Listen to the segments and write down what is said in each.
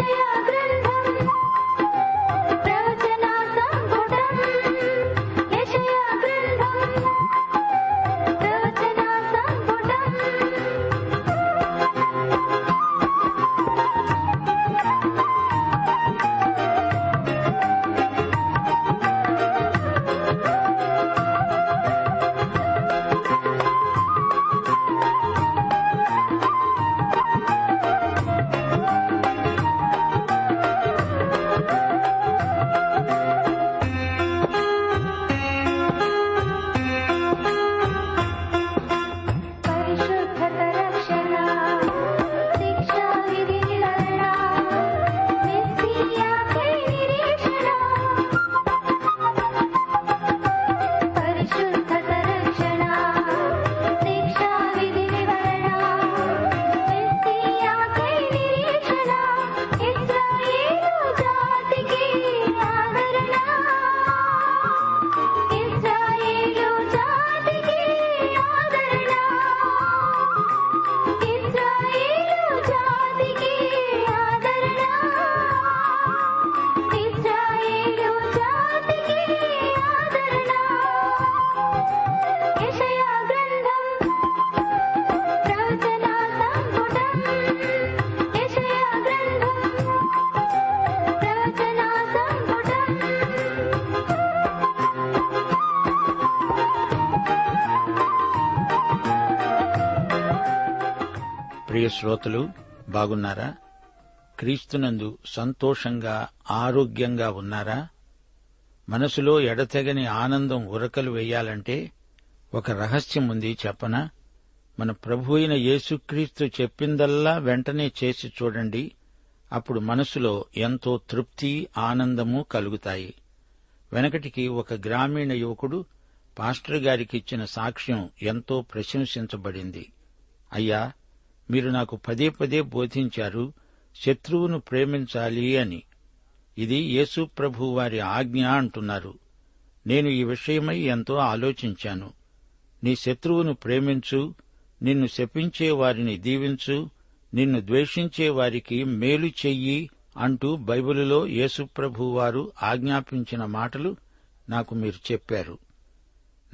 యెషయా శ్రోతలు బాగున్నారా? క్రీస్తునందు సంతోషంగా ఆరోగ్యంగా ఉన్నారా? మనసులో ఎడతెగని ఆనందం ఉరకలు వెయ్యాలంటే ఒక రహస్యం ఉంది చెప్పనా? మన ప్రభు అయిన యేసుక్రీస్తు చెప్పిందల్లా వెంటనే చేసి చూడండి. అప్పుడు మనసులో ఎంతో తృప్తి ఆనందము కలుగుతాయి. వెనకటికి ఒక గ్రామీణ యువకుడు పాస్టర్ గారికిచ్చిన సాక్ష్యం ఎంతో ప్రశంసించబడింది. అయ్యా మీరు నాకు పదే పదే బోధించారు శత్రువును ప్రేమించాలి అని. ఇది యేసు ప్రభు వారి ఆజ్ఞ అంటున్నారు. నేను ఈ విషయమై ఎంతో ఆలోచించాను. నీ శత్రువును ప్రేమించు నిన్ను శపించే వారిని దీవించు నిన్ను ద్వేషించే వారికి మేలు చెయ్యి అంటూ బైబిలులో యేసుప్రభు వారు ఆజ్ఞాపించిన మాటలు నాకు మీరు చెప్పారు.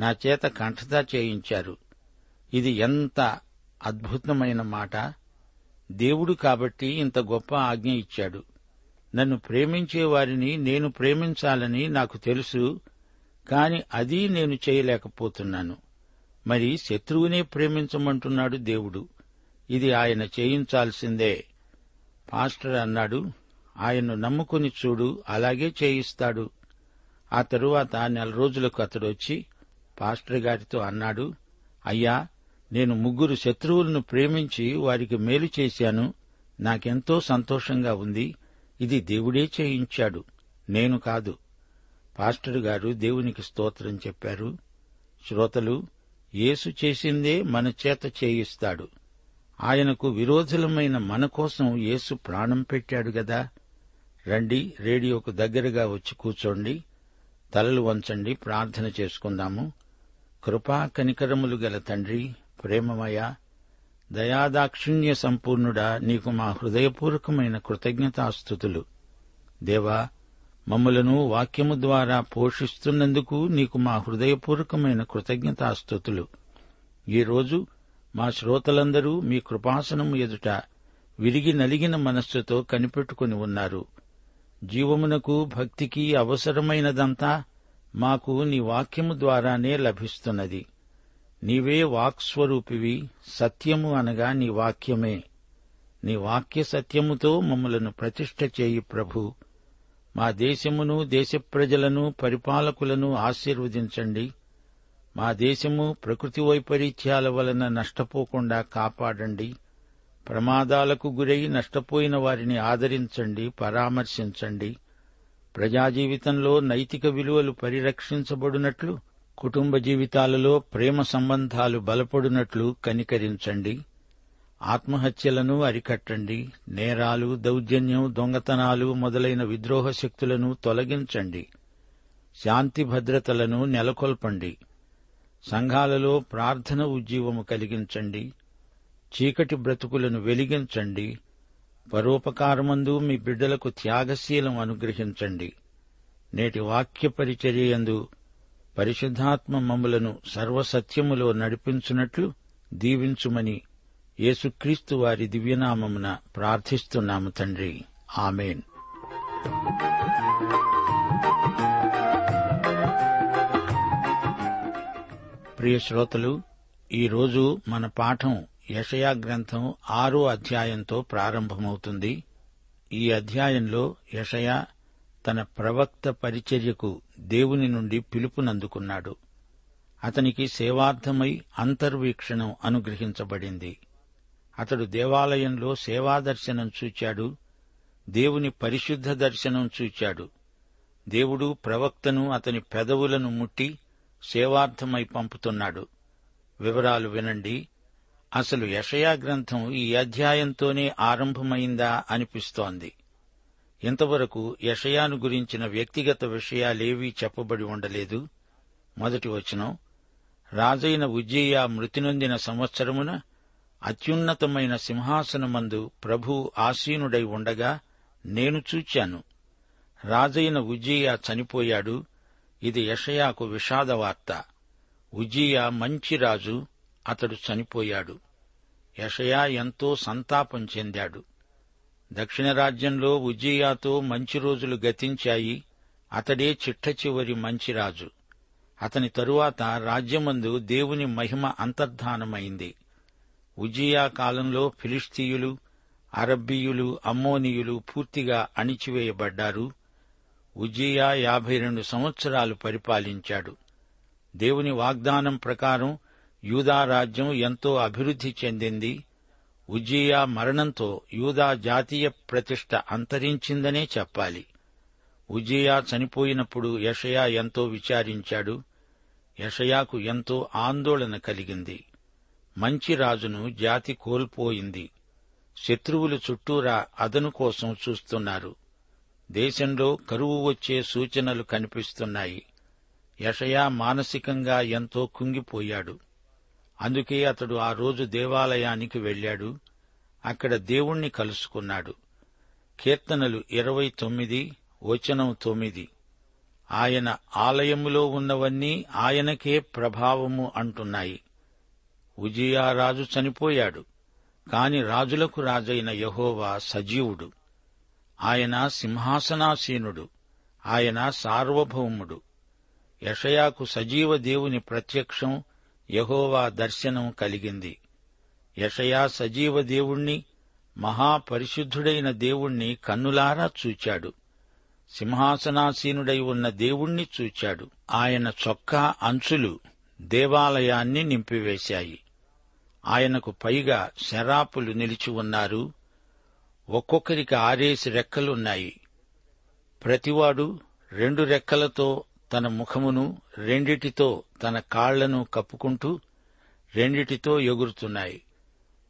నా చేత కంఠతా చేయించారు. ఇది ఎంత అద్భుతమైన మాట. దేవుడు కాబట్టి ఇంత గొప్ప ఆజ్ఞ ఇచ్చాడు. నన్ను ప్రేమించే వారిని నేను ప్రేమించాలని నాకు తెలుసు కాని అది నేను చేయలేకపోతున్నాను. మరి శత్రువునే ప్రేమించమంటున్నాడు దేవుడు. ఇది ఆయన చేయించాల్సిందే. పాస్టర్ అన్నాడు ఆయన్ను నమ్ముకుని చూడు అలాగే చేయిస్తాడు. ఆ తరువాత నెల రోజులకు అతడు వచ్చి పాస్టర్ గారితో అన్నాడు అయ్యా నేను ముగ్గురు శత్రువులను ప్రేమించి వారికి మేలు చేశాను. నాకెంతో సంతోషంగా ఉంది. ఇది దేవుడే చేయించాడు. నేను కాదు. పాస్టర్ గారు దేవునికి స్తోత్రం చెప్పారు. శ్రోతలు యేసు చేసిందే మన చేత చేయిస్తాడు. ఆయనకు విరోధులమైన మన కోసం యేసు ప్రాణం పెట్టాడు గదా. రండి రేడియోకు దగ్గరగా వచ్చి కూర్చోండి తలలు వంచండి ప్రార్థన చేసుకుందాము. కృపా కనికరములు గల తండ్రి ప్రేమమయ దయాదాక్షిణ్య సంపూర్ణుడా నీకు మా హృదయపూర్వకమైన కృతజ్ఞతాస్థుతులు దేవా మమ్మలను వాక్యము ద్వారా పోషిస్తున్నందుకు నీకు మా హృదయపూర్వకమైన కృతజ్ఞతాస్థుతులు ఈరోజు మా శ్రోతలందరూ మీ కృపాసనము ఎదుట విరిగి నలిగిన మనస్సుతో కనిపెట్టుకుని ఉన్నారు. జీవమునకు భక్తికి అవసరమైనదంతా మాకు నీ వాక్యము ద్వారానే లభిస్తున్నది. నీవే వాక్స్వరూపివి సత్యము అనగా నీ వాక్యమే. నీ వాక్య సత్యముతో మమ్మలను ప్రతిష్ట చేయి ప్రభు. మా దేశమును దేశ ప్రజలను పరిపాలకులను ఆశీర్వదించండి. మా దేశము ప్రకృతి వైపరీత్యాల వలన నష్టపోకుండా కాపాడండి. ప్రమాదాలకు గురై నష్టపోయిన వారిని ఆదరించండి పరామర్శించండి. ప్రజా జీవితంలో నైతిక విలువలు పరిరక్షించబడినట్లు కుటుంబ జీవితాలలో ప్రేమ సంబంధాలు బలపడినట్లు కనికరించండి. ఆత్మహత్యలను అరికట్టండి. నేరాలు దౌర్జన్యం దొంగతనాలు మొదలైన విద్రోహ శక్తులను తొలగించండి. శాంతి భద్రతలను నెలకొల్పండి. సంఘాలలో ప్రార్థన ఉజ్జీవము కలిగించండి. చీకటి బ్రతుకులను వెలిగించండి. పరోపకారమందు మీ బిడ్డలకు త్యాగశీలం అనుగ్రహించండి. నేటి వాక్య పరిచర్యందు పరిశుద్ధాత్మ మమ్ములను సర్వసత్యములో నడిపించున్నట్లు దీవించుమని యేసుక్రీస్తు వారి దివ్యనామమున ప్రార్థిస్తున్నాము తండ్రి. ఆమెన్. ప్రియ శ్రోతలు ఈరోజు మన పాఠం యషయా గ్రంథం ఆరో అధ్యాయంతో ప్రారంభమవుతుంది. ఈ అధ్యాయంలో యషయా తన ప్రవక్త పరిచర్యకు దేవుని నుండి పిలుపునందుకున్నాడు. అతనికి సేవార్థమై అంతర్వీక్షణం అనుగ్రహించబడింది. అతడు దేవాలయంలో సేవాదర్శనం చూచాడు. దేవుని పరిశుద్ధ దర్శనం చూచాడు. దేవుడు ప్రవక్తను అతని పెదవులను ముట్టి సేవార్థమై పంపుతున్నాడు. వివరాలు వినండి. అసలు యషయా గ్రంథం ఈ అధ్యాయంతోనే ఆరంభమైందా అనిపిస్తోంది. ఇంతవరకు యషయాను గురించిన వ్యక్తిగత విషయాలేవీ చెప్పబడి ఉండలేదు. మొదటి వచనం రాజైన ఉజ్జయ్య మృతి నొందిన సంవత్సరమున అత్యున్నతమైన సింహాసనమందు ప్రభు ఆసీనుడై ఉండగా నేను చూచాను. రాజైన ఉజ్జయ్య చనిపోయాడు. ఇది యషయాకు విషాద వార్త ఉజ్జియా మంచి రాజు అతడు చనిపోయాడు. యషయా ఎంతో సంతాపం చెందాడు. దక్షిణ రాజ్యంలో ఉజ్జియాతో మంచి రోజులు గతించాయి. అతడే చిట్ట చివరి మంచి రాజు. అతని తరువాత రాజ్యమందు దేవుని మహిమ అంతర్ధానమైంది. ఉజియా కాలంలో ఫిలిస్తీయులు అరబ్బీయులు అమ్మోనియులు పూర్తిగా అణిచివేయబడ్డారు. ఉజియా యాభై రెండు సంవత్సరాలు పరిపాలించాడు. దేవుని వాగ్దానం ప్రకారం యూదా రాజ్యం ఎంతో అభివృద్ధి చెందింది. ఉజ్జియా మరణంతో యూదా జాతీయ ప్రతిష్ట అంతరించిందనే చెప్పాలి. ఉజ్జియా చనిపోయినప్పుడు యషయా ఎంతో విచారించాడు. యషయాకు ఎంతో ఆందోళన కలిగింది. మంచి రాజును జాతి కోల్పోయింది. శత్రువులు చుట్టూరా అదను కోసం చూస్తున్నారు. దేశంలో కరువు వచ్చే సూచనలు కనిపిస్తున్నాయి. యషయా మానసికంగా ఎంతో కుంగిపోయాడు. అందుకే అతడు ఆ రోజు దేవాలయానికి వెళ్ళాడు అక్కడ దేవుణ్ణి కలుసుకున్నాడు. కీర్తనలు ఇరవై తొమ్మిది వచనం తొమ్మిది. ఆయన ఆలయములో ఉన్నవన్నీ ఆయనకే ప్రభావము అంటున్నాయి. ఉజియారాజు చనిపోయాడు కాని రాజులకు రాజైన యహోవా సజీవుడు. ఆయన సింహాసనాసీనుడు ఆయన సార్వభౌముడు. యషయాకు సజీవ దేవుని ప్రత్యక్షం యహోవా దర్శనం కలిగింది. యషయా సజీవ దేవుణ్ణి మహాపరిశుద్ధుడైన దేవుణ్ణి కన్నులారా చూచాడు. సింహాసనాసీనుడై ఉన్న దేవుణ్ణి చూచాడు. ఆయన చొక్కా అంచులు దేవాలయాన్ని నింపివేశాయి. ఆయనకు పైగా శరాపులు నిలిచి ఉన్నారు. ఒక్కొక్కరికి ఆరేసి రెక్కలున్నాయి. ప్రతివాడు రెండు రెక్కలతో తన ముఖమును రెండిటితో తన కాళ్ళను కప్పుకుంటూ రెండిటితో ఎగురుతున్నాయి.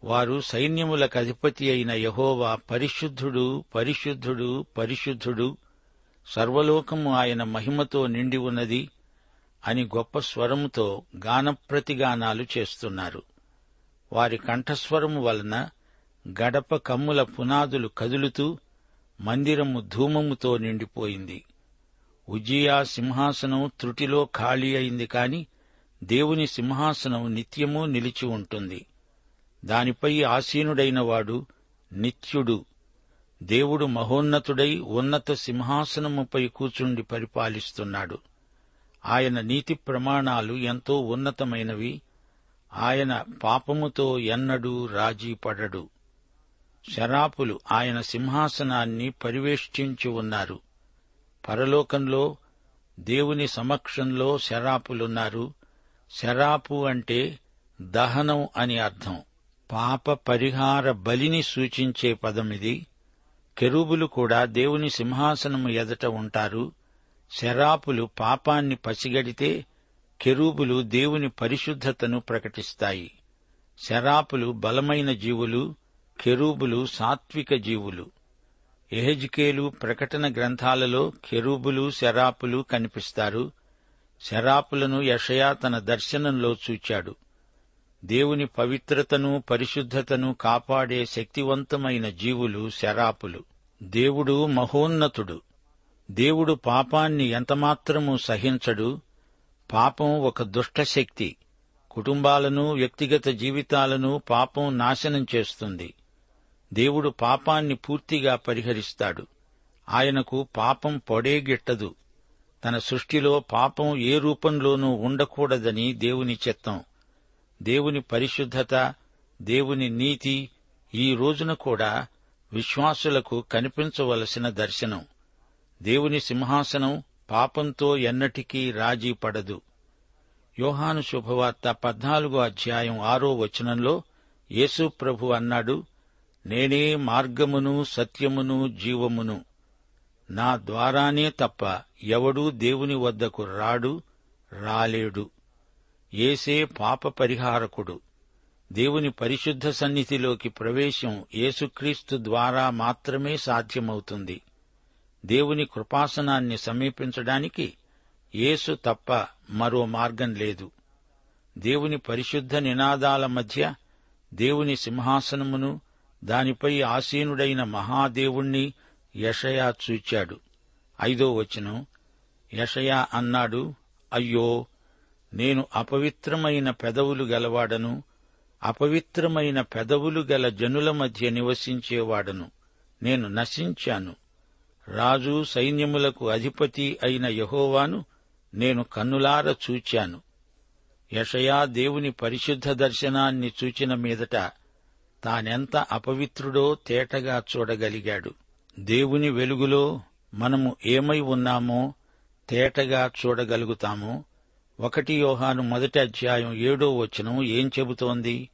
వారు సైన్యములకు అధిపతి అయిన యహోవా పరిశుద్ధుడు పరిశుద్ధుడు పరిశుద్ధుడు సర్వలోకము ఆయన మహిమతో నిండి ఉన్నది అని గొప్ప స్వరముతో గానప్రతిగానాలు చేస్తున్నారు. వారి కంఠస్వరము వలన గడప కమ్ముల పునాదులు కదులుతూ మందిరము ధూమముతో నిండిపోయింది. ఉజ్జియా సింహాసనం త్రుటిలో ఖాళీ అయింది కాని దేవుని సింహాసనం నిత్యము నిలిచి ఉంటుంది. దానిపై ఆసీనుడైన వాడు నిత్యుడు. దేవుడు మహోన్నతుడై ఉన్నత సింహాసనముపై కూచుండి పరిపాలిస్తున్నాడు. ఆయన నీతి ప్రమాణాలు ఎంతో ఉన్నతమైనవి. ఆయన పాపముతో ఎన్నడూ రాజీ పడడు. శరాపులు ఆయన సింహాసనాన్ని పరివేష్టించి ఉన్నారు. పరలోకంలో దేవుని సమక్షంలో శరాపులున్నారు. శరాపు అంటే దహనం అని అర్థం. పాప పరిహార బలిని సూచించే పదమిది కెరూబులు కూడా దేవుని సింహాసనము ఎదట ఉంటారు. శరాపులు పాపాన్ని పసిగడితే కెరూబులు దేవుని పరిశుద్ధతను ప్రకటిస్తాయి. శరాపులు బలమైన జీవులు కెరూబులు సాత్విక జీవులు. ఎహెజ్కేలు ప్రకటన గ్రంథాలలో కెరూబులు శరాపులు కనిపిస్తారు. శరాపులను యషయా తన దర్శనంలో చూచాడు. దేవుని పవిత్రతను పరిశుద్ధతను కాపాడే శక్తివంతమైన జీవులు శరాపులు. దేవుడు మహోన్నతుడు. దేవుడు పాపాన్ని ఎంతమాత్రము సహించడు. పాపం ఒక దుష్టశక్తి కుటుంబాలను వ్యక్తిగత జీవితాలను పాపం నాశనం చేస్తుంది. దేవుడు పాపాన్ని పూర్తిగా పరిహరిస్తాడు. ఆయనకు పాపం పొడేగిట్టదు. తన సృష్టిలో పాపం ఏ రూపంలోనూ ఉండకూడదని దేవుని చిత్తం. దేవుని పరిశుద్ధత దేవుని నీతి ఈ రోజున కూడా విశ్వాసులకు కనిపించవలసిన దర్శనం. దేవుని సింహాసనం పాపంతో ఎన్నటికీ రాజీ పడదు. యోహాను శుభవార్త పద్నాలుగో అధ్యాయం ఆరో వచనంలో యేసు ప్రభు అన్నాడు నేనే మార్గమును సత్యమును జీవమును. నా ద్వారానే తప్ప ఎవడూ దేవుని వద్దకు రాడు రాలేడు. ఏసే పాప పరిహారకుడు. దేవుని పరిశుద్ధ సన్నిధిలోకి ప్రవేశం యేసుక్రీస్తు ద్వారా మాత్రమే సాధ్యమవుతుంది. దేవుని కృపాసనాన్ని సమీపించడానికి యేసు తప్ప మరో మార్గం లేదు. దేవుని పరిశుద్ధ నినాదాల మధ్య దేవుని సింహాసనమును దానిపై ఆసీనుడైన మహాదేవుణ్ణి యషయా చూచాడు. ఐదో వచనం యషయా అన్నాడు అయ్యో నేను అపవిత్రమైన పెదవులు గలవాడను అపవిత్రమైన పెదవులు గల జనుల మధ్య నివసించేవాడను నేను నశించాను. రాజు సైన్యములకు అధిపతి అయిన యహోవాను నేను కన్నులార చూచాను. యషయా దేవుని పరిశుద్ధ దర్శనాన్ని చూచిన మీదట తానెంత అపవిత్రుడో తేటగా చూడగలిగాడు. దేవుని వెలుగులో మనము ఏమై ఉన్నామో తేటగా చూడగలుగుతాము. ఒకటి యోహాను మొదటి అధ్యాయం ఏడో వచనం ఏం చెబుతోంది?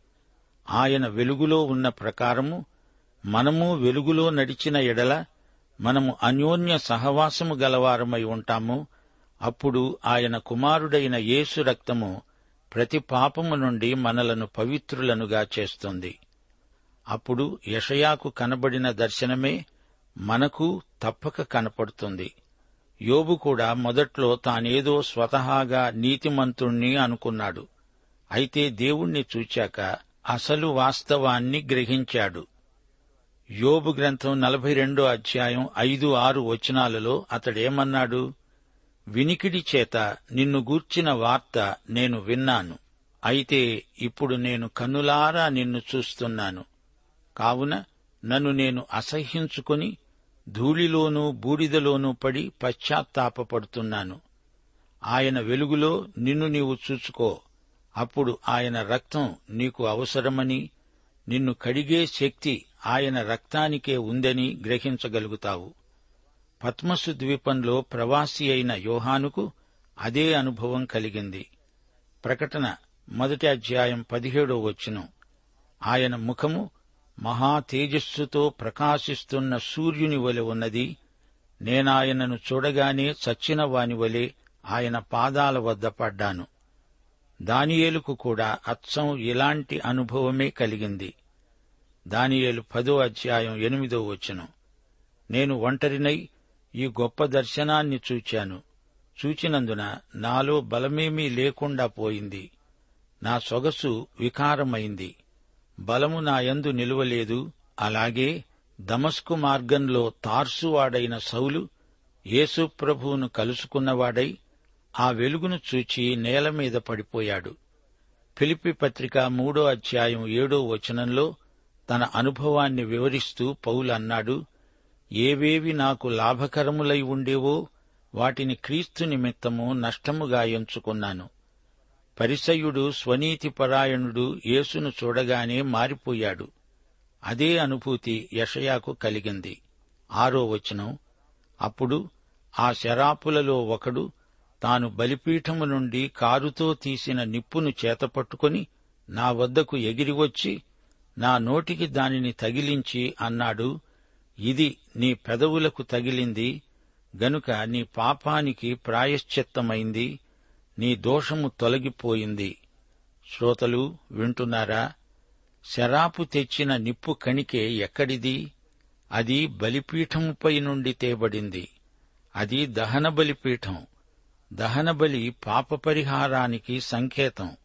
ఆయన వెలుగులో ఉన్న ప్రకారము మనము వెలుగులో నడిచిన ఎడల మనము అన్యోన్య సహవాసము గలవారమై ఉంటాము. అప్పుడు ఆయన కుమారుడైన యేసు రక్తము ప్రతి పాపము నుండి మనలను పవిత్రులనుగా చేస్తుంది. అప్పుడు యషయాకు కనబడిన దర్శనమే మనకు తప్పక కనపడుతుంది. యోబు కూడా మొదట్లో తానేదో స్వతహాగా నీతిమంతుణ్ణి అనుకున్నాడు. అయితే దేవుణ్ణి చూచాక అసలు వాస్తవాన్ని గ్రహించాడు. యోబు గ్రంథం నలభై రెండో అధ్యాయం ఐదు ఆరు వచనాలలో అతడేమన్నాడు? వినికిడి చేత నిన్ను గూర్చిన వార్త నేను విన్నాను. అయితే ఇప్పుడు నేను కన్నులారా నిన్ను చూస్తున్నాను. కావున నన్ను నేను అసహ్యించుకొని ధూళిలోనూ బూడిదలోనూ పడి పశ్చాత్తాపపడుతున్నాను. ఆయన వెలుగులో నిన్ను నీవు చూచుకో అప్పుడు ఆయన రక్తం నీకు అవసరమని నిన్ను కడిగే శక్తి ఆయన రక్తానికే ఉందని గ్రహించగలుగుతావు. పద్మసు ద్వీపంలో ప్రవాసి అయిన యోహానుకు అదే అనుభవం కలిగింది. ప్రకటన మొదటి అధ్యాయం పదిహేడో వచ్చును ఆయన ముఖము మహా తేజస్సుతో ప్రకాశిస్తున్న సూర్యుని వలె ఉన్నది. నేనాయనను చూడగానే చచ్చిన వాని వలె ఆయన పాదాల వద్ద పడ్డాను. దానియేలుకు కూడా అచ్చం ఇలాంటి అనుభవమే కలిగింది. దానియేలు పదో అధ్యాయం ఎనిమిదో వచనం. నేను ఒంటరినై ఈ గొప్ప దర్శనాన్ని చూచాను. చూచినందున నాలో బలమేమీ లేకుండా పోయింది. నా సొగసు వికారమైంది. బలము నాయందు నిలువలేదు. అలాగే దమస్కు మార్గంలో తార్సువాడైన సౌలు యేసుప్రభువును కలుసుకున్నవాడై ఆ వెలుగును చూచి నేల మీద పడిపోయాడు. ఫిలిపి పత్రిక మూడో అధ్యాయం ఏడో వచనంలో తన అనుభవాన్ని వివరిస్తూ పౌలు అన్నాడు ఏవేవి నాకు లాభకరములై ఉండేవో వాటిని క్రీస్తు నిమిత్తము నష్టముగా ఎంచుకున్నాను. పరిసయుడు స్వనీతిపరాయణుడు యేసును చూడగానే మారిపోయాడు. అదే అనుభూతి యషయాకు కలిగింది. ఆరో వచనం. అప్పుడు ఆ శరాపులలో ఒకడు తాను బలిపీఠము నుండి కారుతో తీసిన నిప్పును చేతపట్టుకుని నా వద్దకు ఎగిరివచ్చి నా నోటికి దానిని తగిలించి అన్నాడు ఇది నీ పెదవులకు తగిలింది గనుక నీ పాపానికి ప్రాయశ్చిత్తమైంది నీ దోషము తొలగిపోయింది. శ్రోతలు వింటున్నారా? శరాపు తెచ్చిన నిప్పు కణికే ఎక్కడిది? అది బలిపీఠముపై నుండి తేబడింది. అది దహన బలిపీఠం దహన బలి పాప పరిహారానికి సంకేతం.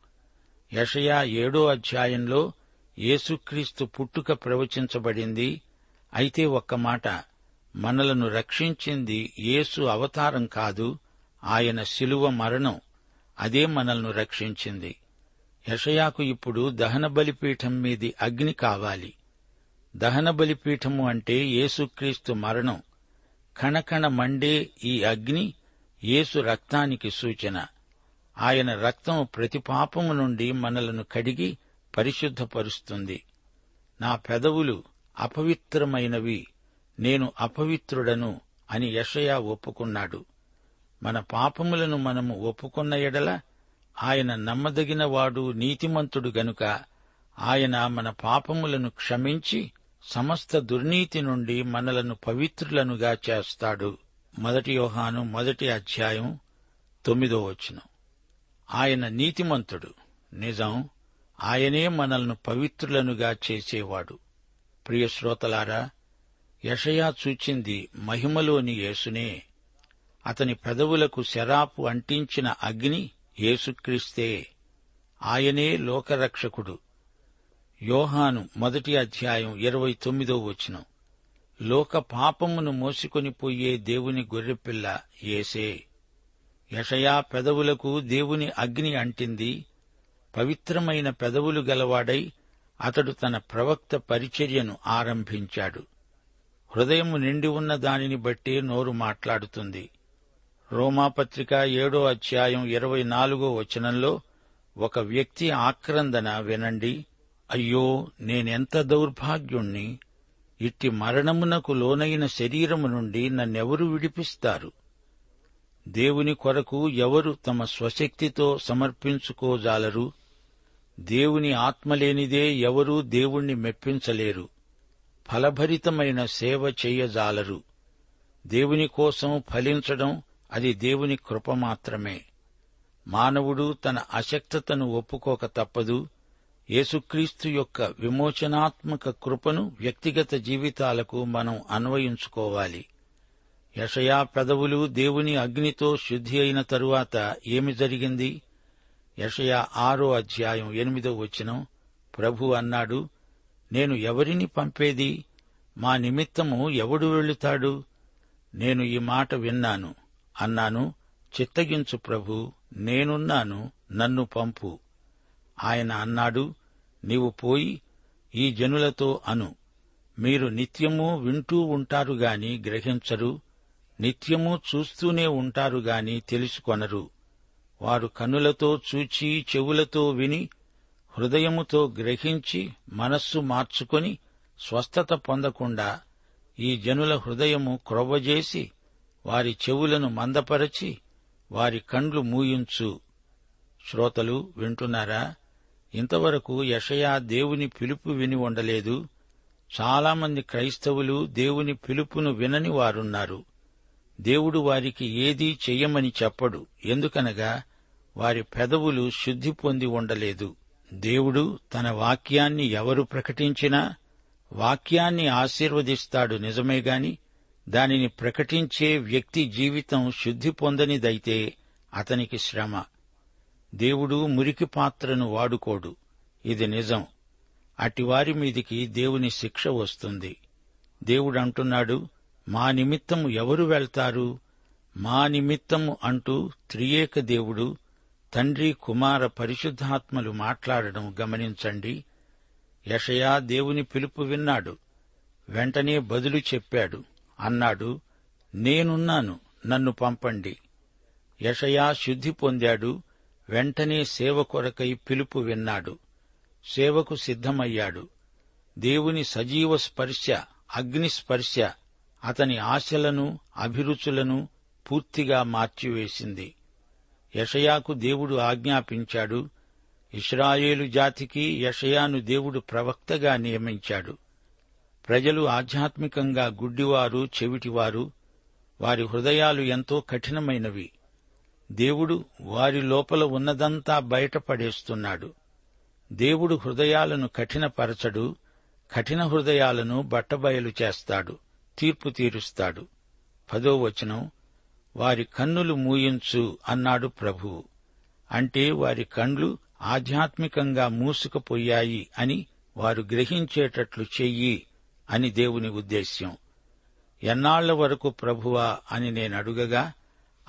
యషయా ఏడో అధ్యాయంలో యేసుక్రీస్తు పుట్టుక ప్రవచించబడింది. అయితే ఒక్క మాట మనలను రక్షించింది యేసు అవతారం కాదు ఆయన శిలువ మరణం. అదే మనల్ని రక్షించింది. యషయాకు ఇప్పుడు దహన బలిపీఠం మీది అగ్ని కావాలి. దహన బలిపీఠము అంటే యేసుక్రీస్తు మరణం. కణకణ మండే ఈ అగ్ని యేసు రక్తానికి సూచన. ఆయన రక్తం ప్రతి పాపము నుండి మనలను కడిగి పరిశుద్ధపరుస్తుంది. నా పెదవులు అపవిత్రమైనవి నేను అపవిత్రుడను అని యషయా ఒప్పుకున్నాడు. మన పాపములను మనము ఒప్పుకున్న ఎడల ఆయన నమ్మదగినవాడు నీతిమంతుడు గనుక ఆయన మన పాపములను క్షమించి సమస్త దుర్నీతి నుండి మనలను పవిత్రులనుగా చేస్తాడు. మొదటి యోహాను మొదటి అధ్యాయం తొమ్మిదో వచనం. ఆయన నీతిమంతుడు. నిజం ఆయనే మనల్ని పవిత్రులనుగా చేసేవాడు. ప్రియశ్రోతలారా యషయా చూచింది మహిమలోని యేసునే. అతని పెదవులకు శరాపు అంటించిన అగ్ని యేసుక్రీస్తే ఆయనే లోకరక్షకుడు. యోహాను మొదటి అధ్యాయం ఇరవై తొమ్మిదో వచనం. లోక పాపమును మోసుకొని పోయే దేవుని గొర్రెపిల్ల ఏసే యషయా పెదవులకు దేవుని అగ్ని అంటింది. పవిత్రమైన పెదవులు గలవాడై అతడు తన ప్రవక్త పరిచర్యను ఆరంభించాడు. హృదయము నిండి ఉన్న దానిని బట్టి నోరు మాట్లాడుతుంది. రోమాపత్రిక ఏడో అధ్యాయం ఇరవై నాలుగో వచనంలో ఒక వ్యక్తి ఆక్రందన వినండి అయ్యో నేనెంత దౌర్భాగ్యుణ్ణి? ఇట్టి మరణమునకు లోనైన శరీరము నుండి నన్నెవరు విడిపిస్తారు? దేవుని కొరకు ఎవరు తమ స్వశక్తితో సమర్పించుకోజాలరు? దేవుని ఆత్మలేనిదే ఎవరూ దేవుణ్ణి మెప్పించలేరు. ఫలభరితమైన సేవ చెయ్యజాలరు దేవుని కోసం ఫలించడం అది దేవుని కృప మాత్రమే. మానవుడు తన అశక్తతను ఒప్పుకోక తప్పదు. యేసుక్రీస్తు యొక్క విమోచనాత్మక కృపను వ్యక్తిగత జీవితాలకు మనం అన్వయించుకోవాలి. యషయా పెదవులు దేవుని అగ్నితో శుద్ధి అయిన తరువాత ఏమి జరిగింది? యషయా ఆరో అధ్యాయం ఎనిమిదో వచనం. ప్రభు అన్నాడు నేను ఎవరిని పంపేది? మా నిమిత్తము ఎవడు వెళుతాడు? నేను ఈ మాట విన్నాను. అన్నాను చిత్తగించు ప్రభు నేనున్నాను నన్ను పంపు. ఆయన అన్నాడు నీవు పోయి ఈ జనులతో అను. మీరు నిత్యము వింటూ ఉంటారు గాని గ్రహించరు నిత్యము చూస్తూనే ఉంటారు గాని తెలుసుకొనరు. వారు కన్నులతో చూచి చెవులతో విని హృదయముతో గ్రహించి మనస్సు మార్చుకొని స్వస్థత పొందకుండా ఈ జనుల హృదయము క్రొవ్వజేసి వారి చెవులను మందపరచి వారి కండ్లు మూయించు. శ్రోతలు వింటున్నారా? ఇంతవరకు యషయా దేవుని పిలుపు విని ఉండలేదు. చాలామంది క్రైస్తవులు దేవుని పిలుపును వినని వారున్నారు. దేవుడు వారికి ఏదీ చెయ్యమని చెప్పడు. ఎందుకనగా వారి పెదవులు శుద్ధి పొంది ఉండలేదు. దేవుడు తన వాక్యాన్ని ఎవరు ప్రకటించినా వాక్యాన్ని ఆశీర్వదిస్తాడు నిజమే గాని దానిని ప్రకటించే వ్యక్తి జీవితం శుద్ధి పొందనిదైతే అతనికి శ్రమ. దేవుడు మురికి పాత్రను వాడుకోడు. ఇది నిజం. అటివారి మీదికి దేవుని శిక్ష వస్తుంది. దేవుడు అంటున్నాడు మా నిమిత్తము ఎవరు వెళ్తారు? మా నిమిత్తము అంటూ త్రియేక దేవుడు తండ్రి కుమార పరిశుద్ధాత్మలు మాట్లాడడం గమనించండి. యషయా దేవుని పిలుపు విన్నాడు. వెంటనే బదులు చెప్పాడు. అన్నాడు నేనున్నాను నన్ను పంపండి. యషయా శుద్ధి పొందాడు వెంటనే సేవ కొరకై పిలుపు విన్నాడు సేవకు సిద్ధమయ్యాడు. దేవుని సజీవ స్పర్శ అగ్నిస్పర్శ అతని ఆశలను అభిరుచులను పూర్తిగా మార్చివేసింది. యషయాకు దేవుడు ఆజ్ఞాపించాడు ఇస్రాయేలు జాతికి యషయాను దేవుడు ప్రవక్తగా నియమించాడు. ప్రజలు ఆధ్యాత్మికంగా గుడ్డివారు చెవిటివారు వారి హృదయాలు ఎంతో కఠినమైనవి. దేవుడు వారి లోపల ఉన్నదంతా బయటపడేస్తున్నాడు. దేవుడు హృదయాలను కఠినపరచడు కఠిన హృదయాలను బట్టబయలు చేస్తాడు తీర్పు తీరుస్తాడు. పదో వచనం వారి కన్నులు మూయించు అన్నాడు ప్రభువు అంటే వారి కండ్లు ఆధ్యాత్మికంగా మూసుకుపోయాయి అని వారు గ్రహించేటట్లు చెయ్యి. అని దేవుని ఉద్దేశ్యం. ఎన్నాళ్ళ వరకు ప్రభువా అని నేనడుగగా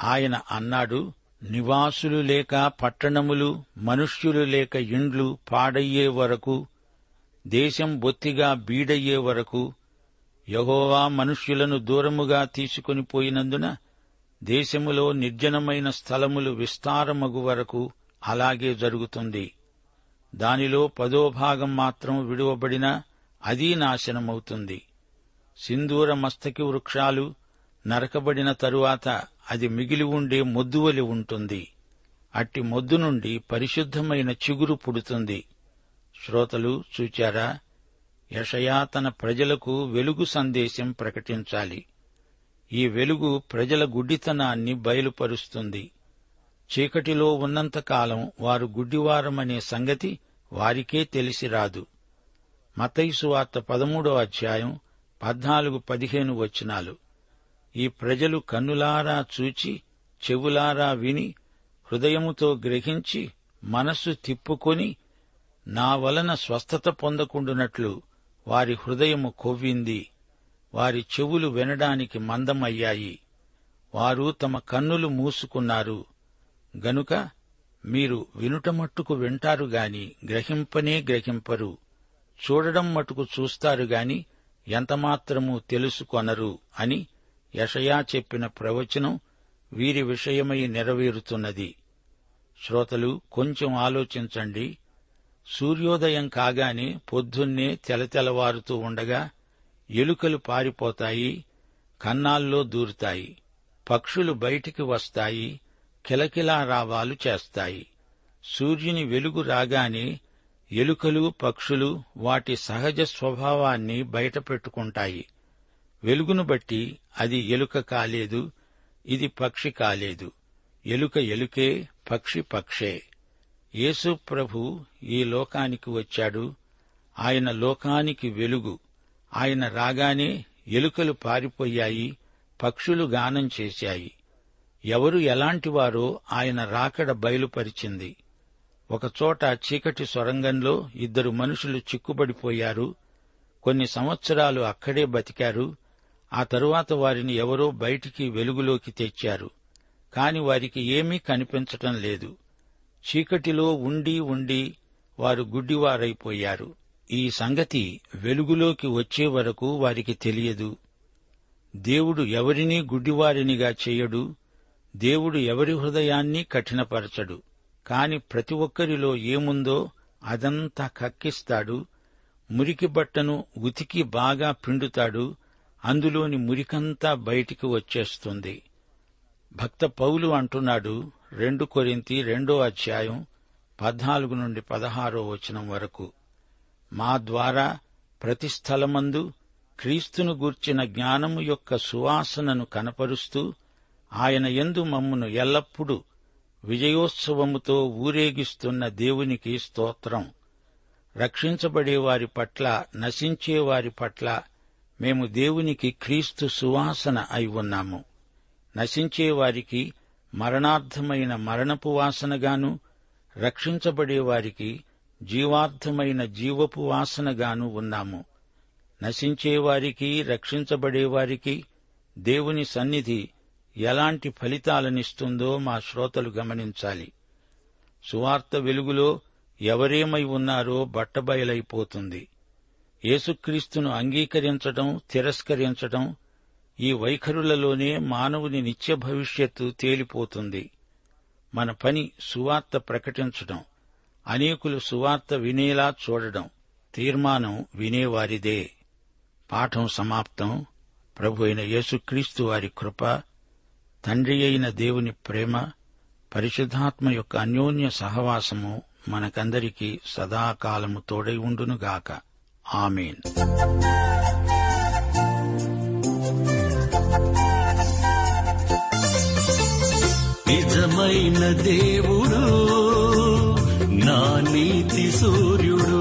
ఆయన అన్నాడు నివాసులు లేక పట్టణములు మనుష్యులు లేక ఇండ్లు పాడయ్యే వరకు దేశం బొత్తిగా బీడయ్యే వరకు యహోవా మనుష్యులను దూరముగా తీసుకొని పోయినందున దేశములో నిర్జనమైన స్థలములు విస్తారమగు వరకు అలాగే జరుగుతుంది. దానిలో పదో భాగం మాత్రం విడువబడినా అది నాశనమవుతుంది. సింధూర మస్తకి వృక్షాలు నరకబడిన తరువాత అది మిగిలి ఉండే మొద్దువలి ఉంటుంది. అట్టి మొద్దు నుండి పరిశుద్ధమైన చిగురు పుడుతుంది. శ్రోతలు చూచారా? యషయా తన ప్రజలకు వెలుగు సందేశం ప్రకటించాలి. ఈ వెలుగు ప్రజల గుడ్డితనాన్ని బయలుపరుస్తుంది. చీకటిలో ఉన్నంతకాలం వారు గుడ్డివారమనే సంగతి వారికే తెలిసి రాదు. మతైసు వార్త పదమూడో అధ్యాయం పద్నాలుగు పదిహేను వచనాలు. ఈ ప్రజలు కన్నులారా చూచి చెవులారా విని హృదయముతో గ్రహించి మనస్సు తిప్పుకొని నా వలన స్వస్థత పొందకుండునట్లు వారి హృదయము కొవ్వింది. వారి చెవులు వినడానికి మందమయ్యాయి. వారు తమ కన్నులు మూసుకున్నారు. గనుక మీరు వినుటమట్టుకు వింటారు గాని గ్రహింపనే గ్రహింపరు. చూడడం మటుకు చూస్తారు గాని ఎంతమాత్రము తెలుసుకొనరు అని యషయా చెప్పిన ప్రవచనం వీరి విషయమై నెరవేరుతున్నది. శ్రోతలు కొంచెం ఆలోచించండి. సూర్యోదయం కాగానే పొద్దున్నే తెలతెలవారుతూ ఉండగా ఎలుకలు పారిపోతాయి కన్నాల్లో దూరుతాయి పక్షులు బయటికి వస్తాయి కిలకిలారావాలు చేస్తాయి. సూర్యుని వెలుగు రాగానే ఎలుకలు పక్షులు వాటి సహజ స్వభావాన్ని బయటపెట్టుకుంటాయి. వెలుగును బట్టి అది ఎలుక కాలేదు ఇది పక్షి కాలేదు. ఎలుక ఎలుకే పక్షి పక్షే. యేసు ప్రభు ఈ లోకానికి వచ్చాడు. ఆయన లోకానికి వెలుగు. ఆయన రాగానే ఎలుకలు పారిపోయాయి పక్షులు గానం చేశాయి. ఎవరు ఎలాంటివారో ఆయన రాకడ బయలుపరిచింది. ఒకచోట చీకటి సొరంగంలో ఇద్దరు మనుషులు చిక్కుబడిపోయారు. కొన్ని సంవత్సరాలు అక్కడే బతికారు. ఆ తరువాత వారిని ఎవరో బయటికి వెలుగులోకి తెచ్చారు. కాని వారికి ఏమీ కనిపించటం లేదు. చీకటిలో ఉండి ఉండి వారు గుడ్డివారైపోయారు. ఈ సంగతి వెలుగులోకి వచ్చే వరకు వారికి తెలియదు. దేవుడు ఎవరినీ గుడ్డివారినిగా చేయడు. దేవుడు ఎవరి హృదయాన్ని కఠినపరచడు. కాని ప్రతి ఒక్కరిలో ఏముందో అదంతా కక్కిస్తాడు. మురికి బట్టను ఉతికి బాగా పిండుతాడు. అందులోని మురికంతా బయటికి వచ్చేస్తుంది. భక్త పౌలు అంటున్నాడు రెండు కొరింతి రెండో అధ్యాయం పద్నాలుగు నుండి పదహారో వచనం వరకు. మా ద్వారా ప్రతి స్థలమందు క్రీస్తును గూర్చిన జ్ఞానము యొక్క సువాసనను కనపరుస్తూ ఆయన ఎందు మమ్మును ఎల్లప్పుడూ విజయోత్సవముతో ఊరేగిస్తున్న దేవునికి స్తోత్రం. రక్షించబడే వారి పట్ల నశించే వారి పట్ల మేము దేవునికి క్రీస్తు సువాసన అయి ఉన్నాము. నశించే వారికి మరణార్థమైన మరణపు వాసనగాను రక్షించబడే వారికి జీవార్థమైన జీవపు వాసనగాను ఉన్నాము. నశించేవారికి రక్షించబడేవారికి దేవుని సన్నిధి ఎలాంటి ఫలితాలనిస్తుందో మా శ్రోతలు గమనించాలి. సువార్త వెలుగులో ఎవరేమై ఉన్నారో బట్టబయలైపోతుంది. యేసుక్రీస్తును అంగీకరించటం తిరస్కరించటం ఈ వైఖరులలోనే మానవుని నిత్య భవిష్యత్తు తేలిపోతుంది. మన పని సువార్త ప్రకటించడం అనేకులు సువార్త వినేలా చూడడం తీర్మానం వినేవారిదే. పాఠం సమాప్తం. ప్రభు అయిన యేసుక్రీస్తు వారి కృప తండ్రి అయిన దేవుని ప్రేమ పరిశుద్ధాత్మ యొక్క అన్యోన్య సహవాసము మనకందరికీ సదాకాలము తోడై ఉండునుగాక ఆమెన్. నిజమైన దేవుడు నా నీతి సూర్యుడు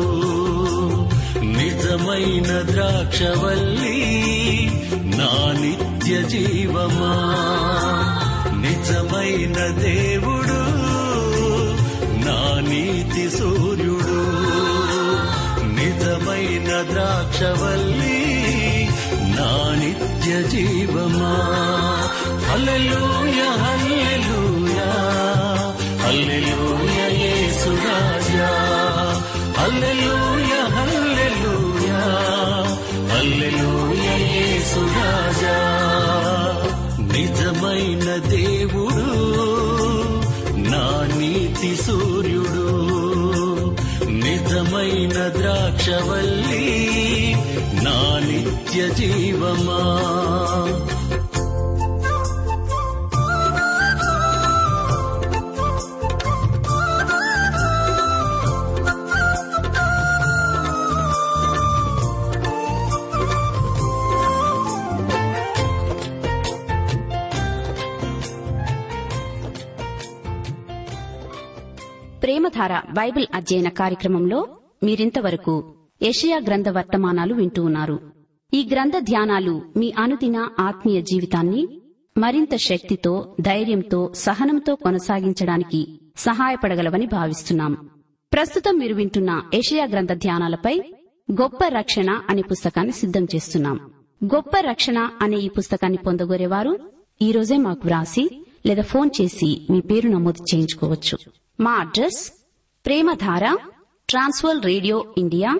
నిజమైన ద్రాక్షవల్లి నా నిత్య జీవమా. నిజమైన దేవుడు నా నీతి సూర్యుడు. నిజమైన ద్రాక్షవల్లి నా నిత్య జీవమా. అలలోయ ద్రాక్షవల్లి నా నిత్య జీవమా. ప్రేమధార బైబిల్ అధ్యయన కార్యక్రమంలో మీరింతవరకు యషయా గ్రంథ వర్తమానాలు వింటూ ఉన్నారు. ఈ గ్రంథ ధ్యానాలు మీ అనుదిన ఆత్మీయ జీవితాన్ని మరింత శక్తితో ధైర్యంతో సహనంతో కొనసాగించడానికి సహాయపడగలవని భావిస్తున్నాం. ప్రస్తుతం మీరు వింటున్న ఏషియా గ్రంథ ధ్యానాలపై గొప్ప రక్షణ అనే పుస్తకాన్ని సిద్ధం చేస్తున్నాం. గొప్ప రక్షణ అనే ఈ పుస్తకాన్ని పొందగోరేవారు ఈ రోజే మాకు వ్రాసి లేదా ఫోన్ చేసి మీ పేరు నమోదు చేయించుకోవచ్చు. మా address Premadhara Trans World Radio India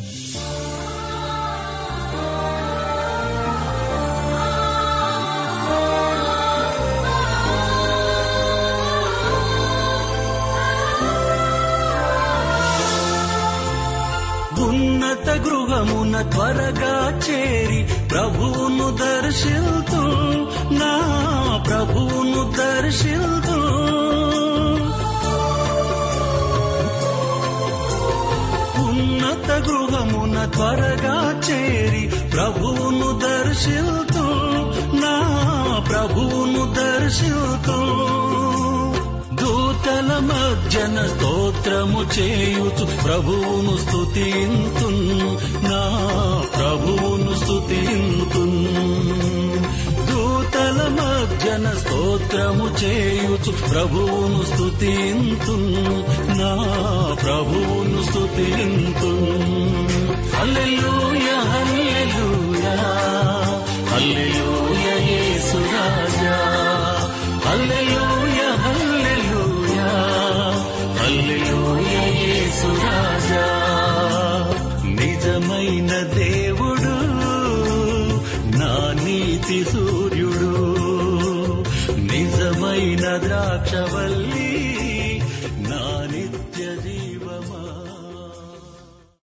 త్వరగా చేరి ప్రభువును దర్శిల్తూ నా ప్రభువును దర్శిల్తూ. ఉన్నత గృహమున త్వరగా చేరి ప్రభువును దర్శిల్తూ నా ప్రభువును దర్శిల్తూ. దూతల మధ్యన స్తోత్రము చేయుచు ప్రభువును స్తుతింతు నా ప్రభువును స్తుతింతు దూతల మధ్యన స్తోత్రము చేయుచు ప్రభువును స్తుతింతు నా ప్రభువును స్తుతింతు హల్లెలూయా హల్లెలూయా. హల్లెలూయా యేసు రాజా. హల్లెలూయా హల్లెలూయా. సూర్యుడు నిజమైన ద్రాక్షవల్